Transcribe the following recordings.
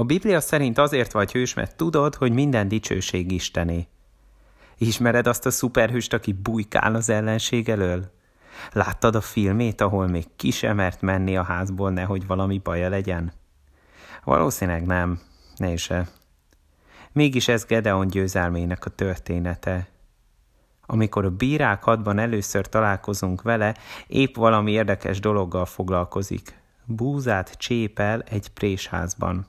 A Biblia szerint azért vagy hős, mert tudod, hogy minden dicsőség Istené. Ismered azt a szuperhőst, aki bujkál az ellenség elől? Láttad a filmét, ahol még ki sem mert menni a házból, nehogy valami baja legyen? Valószínűleg nem, ne se. Mégis ez Gedeon győzelmének a története. Amikor a bírák hadban először találkozunk vele, épp valami érdekes dologgal foglalkozik. Búzát csépel egy présházban.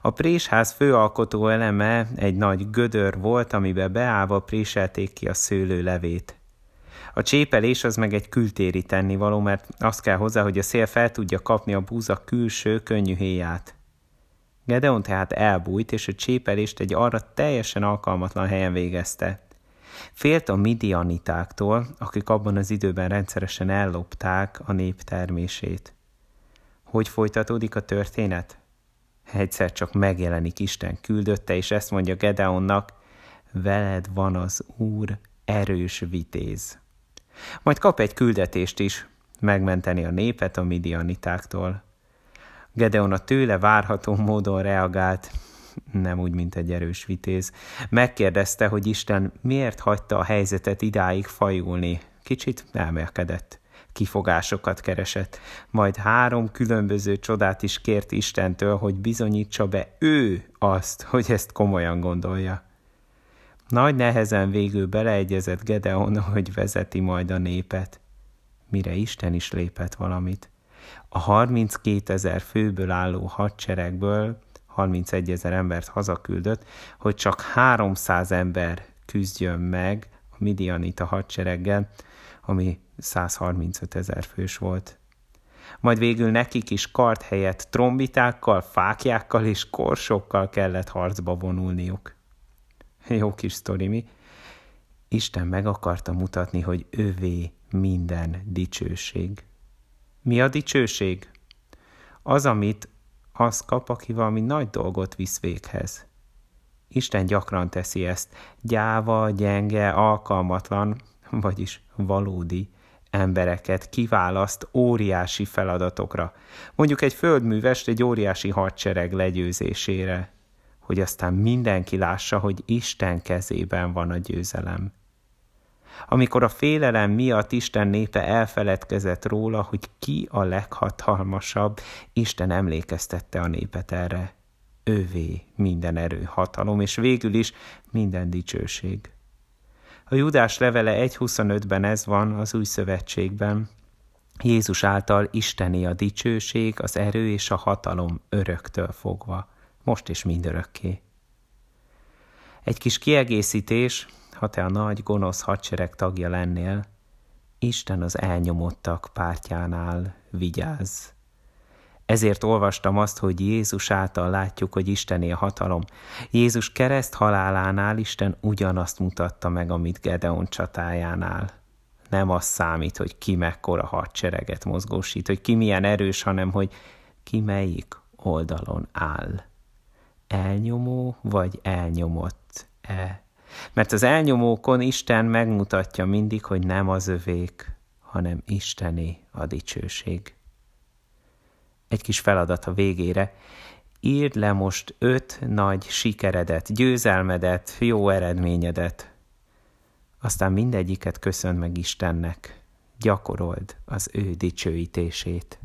A présház főalkotó eleme egy nagy gödör volt, amibe beállva préselték ki a szőlő levét. A csépelés az meg egy kültéri tennivaló, mert azt kell hozzá, hogy a szél fel tudja kapni a búza külső, könnyű héját. Gedeon tehát elbújt, és a csépelést egy arra teljesen alkalmatlan helyen végezte. Félt a midianitáktól, akik abban az időben rendszeresen ellopták a nép termését. Hogy folytatódik a történet? Egyszer csak megjelenik Isten küldötte, és ezt mondja Gedeonnak, veled van az Úr, erős vitéz. Majd kap egy küldetést is, megmenteni a népet a midianitáktól. Gedeon a tőle várható módon reagált, nem úgy, mint egy erős vitéz. Megkérdezte, hogy Isten miért hagyta a helyzetet idáig fajulni. Kicsit elmélkedett. Kifogásokat keresett, majd három különböző csodát is kért Istentől, hogy bizonyítsa be ő azt, hogy ezt komolyan gondolja. Nagy nehezen végül beleegyezett Gedeon, hogy vezeti majd a népet. Mire Isten is lépett valamit. A 32 ezer főből álló hadseregből 31 ezer embert hazaküldött, hogy csak 300 ember küzdjön meg a Midianita hadsereggel, ami 135 ezer fős volt. Majd végül nekik is kart helyett trombitákkal, fákjákkal és korsokkal kellett harcba vonulniuk. Jó kis sztori, mi? Isten meg akarta mutatni, hogy övé minden dicsőség. Mi a dicsőség? Az, amit az kap, aki valami nagy dolgot visz véghez. Isten gyakran teszi ezt, gyáva, gyenge, alkalmatlan, vagyis valódi embereket kiválaszt óriási feladatokra. Mondjuk egy földművest egy óriási hadsereg legyőzésére, hogy aztán mindenki lássa, hogy Isten kezében van a győzelem. Amikor a félelem miatt Isten népe elfeledkezett róla, hogy ki a leghatalmasabb, Isten emlékeztette a népet erre. Ővé minden erő, hatalom, és végül is minden dicsőség. A Judás levele 1.25-ben ez van az új szövetségben. Jézus által Isteni a dicsőség, az erő és a hatalom öröktől fogva, most és mindörökké. Egy kis kiegészítés, ha te a nagy gonosz hadsereg tagja lennél, Isten az elnyomottak pártjánál vigyázz. Ezért olvastam azt, hogy Jézus által látjuk, hogy Istené a hatalom. Jézus kereszt halálánál Isten ugyanazt mutatta meg, amit Gedeon csatájánál. Nem az számít, hogy ki mekkora hadsereget mozgósít, hogy ki milyen erős, hanem hogy ki melyik oldalon áll. Elnyomó vagy elnyomott-e? Mert az elnyomókon Isten megmutatja mindig, hogy nem az övék, hanem Istené a dicsőség. Egy kis feladat a végére. Írd le most öt nagy sikeredet, győzelmedet, jó eredményedet. Aztán mindegyiket köszön meg Istennek. Gyakorold az ő dicsőítését.